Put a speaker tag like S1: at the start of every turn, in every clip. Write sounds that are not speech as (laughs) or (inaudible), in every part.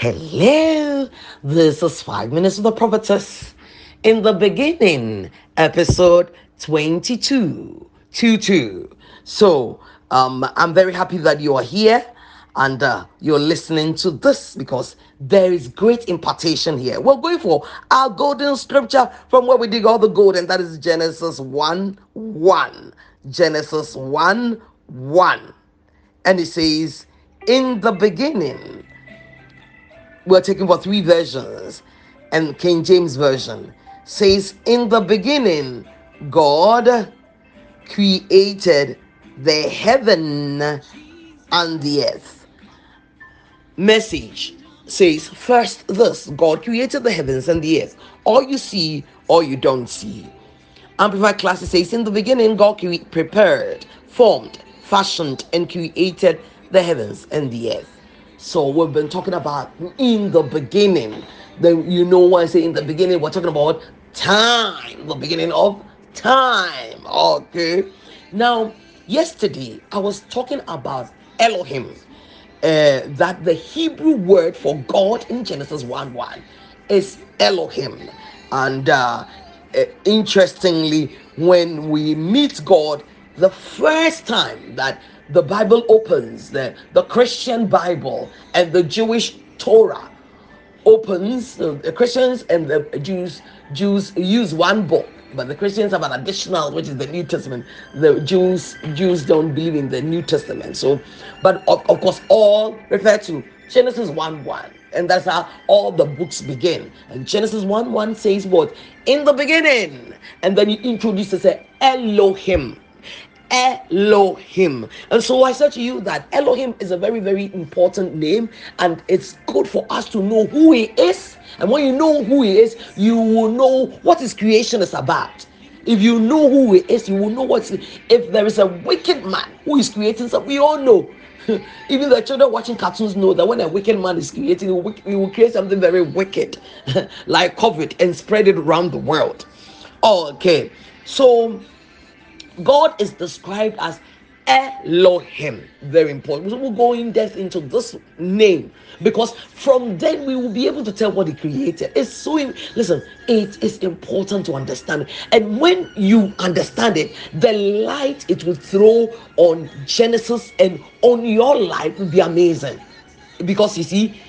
S1: Hello, this is Five Minutes of the Prophetess. In the beginning, episode 22. 22. So, um, I'm very happy that you are here and uh, you're listening to this because there is great impartation here. We're going for our golden scripture from where we dig all the gold, and that is Genesis 1 1. Genesis 1 1. And it says, In the beginning, we're taking for three versions and king james version says in the beginning god created the heaven and the earth. Message says first this god created the heavens and the earth. All you see or you don't see. Amplified classic says in the beginning god prepared formed fashioned and created the heavens and the earth so we've been talking about in the beginning. Then you know why I say in the beginning, we're talking about time, the beginning of time. Okay. Now, yesterday I was talking about Elohim. Uh, that the Hebrew word for God in Genesis 1 1 is Elohim. And uh, uh, interestingly, when we meet God, the first time that the Bible opens, the, the Christian Bible and the Jewish Torah opens, the Christians and the Jews Jews use one book, but the Christians have an additional, which is the New Testament. The Jews Jews don't believe in the New Testament. So, but of, of course, all refer to Genesis 1 1. And that's how all the books begin. And Genesis 1 1 says what? In the beginning. And then you introduce to say Elohim. Elohim. And so I said to you that Elohim is a very, very important name, and it's good for us to know who He is. And when you know who He is, you will know what His creation is about. If you know who He is, you will know what. If there is a wicked man who is creating something, we all know. (laughs) Even the children watching cartoons know that when a wicked man is creating, he will create something very wicked, (laughs) like COVID, and spread it around the world. Okay, so God is described as Elohim. Very important. We'll go in depth into this name because from then we will be able to tell what He created. It's so listen, it is important to understand. And when you understand it, the light it will throw on Genesis and on your life will be amazing. Because you see,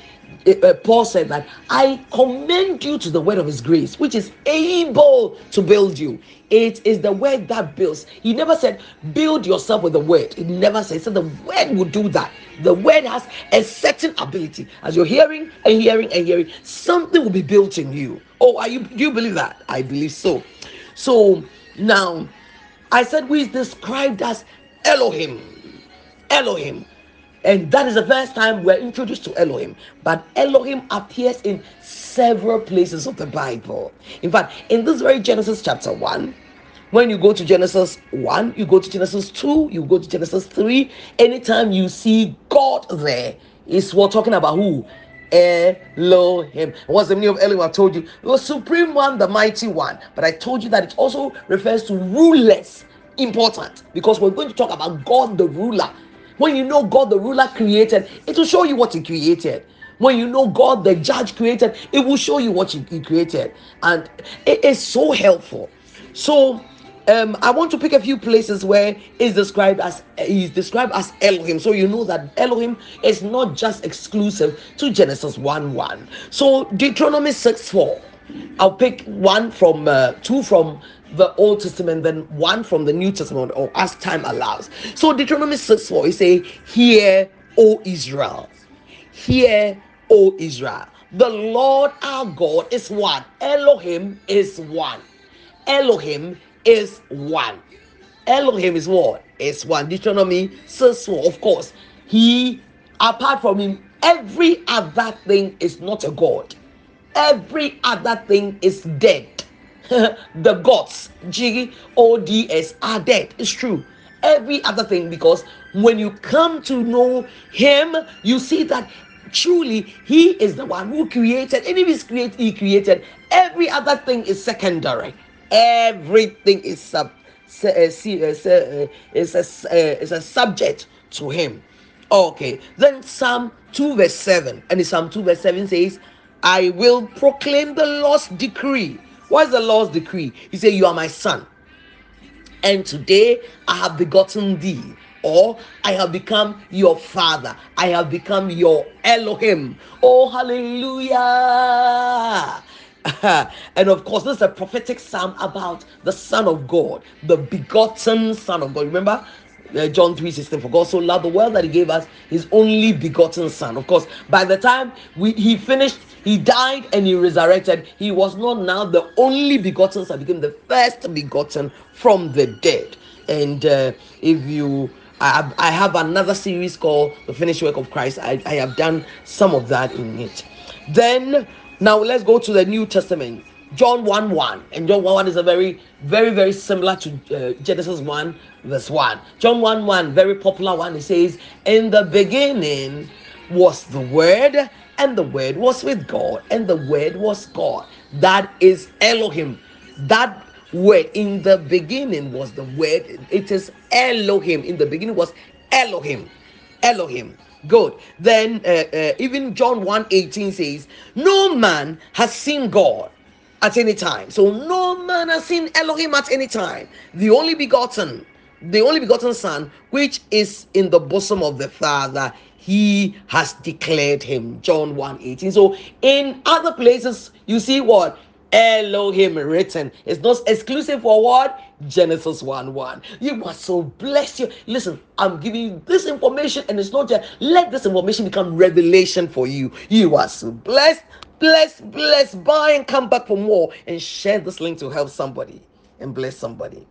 S1: uh, Paul said that I commend you to the word of his grace, which is able to build you. It is the word that builds. He never said, build yourself with the word. He never said, so the word will do that. The word has a certain ability. As you're hearing and hearing and hearing, something will be built in you. Oh, are you do you believe that? I believe so. So now I said we described as Elohim. Elohim. And that is the first time we're introduced to Elohim. But Elohim appears in several places of the Bible. In fact, in this very Genesis chapter 1, when you go to Genesis 1, you go to Genesis 2, you go to Genesis 3, anytime you see God there, is what talking about who? Elohim. What's the meaning of Elohim? I told you the supreme one, the mighty one. But I told you that it also refers to rulers. Important because we're going to talk about God the ruler when you know God, the ruler created, it will show you what He created. When you know God, the judge created, it will show you what He created. And it is so helpful. So, um, I want to pick a few places where it's described as he's described as Elohim. So you know that Elohim is not just exclusive to Genesis 1 1. So Deuteronomy 6 4. I'll pick one from uh, two from the Old Testament, then one from the New Testament, or as time allows. So Deuteronomy 6 4, he say, Hear, O Israel, hear, O Israel. The Lord our God is one. Elohim is one. Elohim is one. Elohim is what? Is one. Deuteronomy 6 4, of course. He, apart from him, every other thing is not a God. Every other thing is dead (laughs) the gods, G O D S, are dead. It's true. Every other thing, because when you come to know Him, you see that truly He is the one who created. And if He's created, He created. Every other thing is secondary. Everything is sub. Uh, uh, is a, is a, is a subject to him. Okay, then Psalm 2 verse 7. And Psalm 2 verse 7 says, I will proclaim the Lord's decree. What is the Lord's decree? He said, You are my son. And today I have begotten thee or I have become your father. I have become your Elohim. Oh, hallelujah. (laughs) and of course, this is a prophetic psalm about the Son of God, the begotten Son of God. Remember, uh, John 3 16, for God so loved the world that he gave us his only begotten son. Of course, by the time we he finished, he died and he resurrected, he was not now the only begotten son, became the first begotten from the dead. And uh, if you I, I have another series called The Finished Work of Christ. I, I have done some of that in it. Then, now let's go to the New Testament. John 1 1. And John 1 1 is a very, very, very similar to uh, Genesis 1, verse 1. John 1 1, very popular one. It says, In the beginning was the Word, and the Word was with God, and the Word was God. That is Elohim. That word in the beginning was the word it is elohim in the beginning was elohim elohim good then uh, uh, even john 1 18 says no man has seen god at any time so no man has seen elohim at any time the only begotten the only begotten son which is in the bosom of the father he has declared him john 1 18 so in other places you see what Elohim written. It's not exclusive for what? Genesis 1 1. You must so bless you. Listen, I'm giving you this information, and it's not just let this information become revelation for you. You are so blessed, blessed, bless, Bye and come back for more and share this link to help somebody and bless somebody.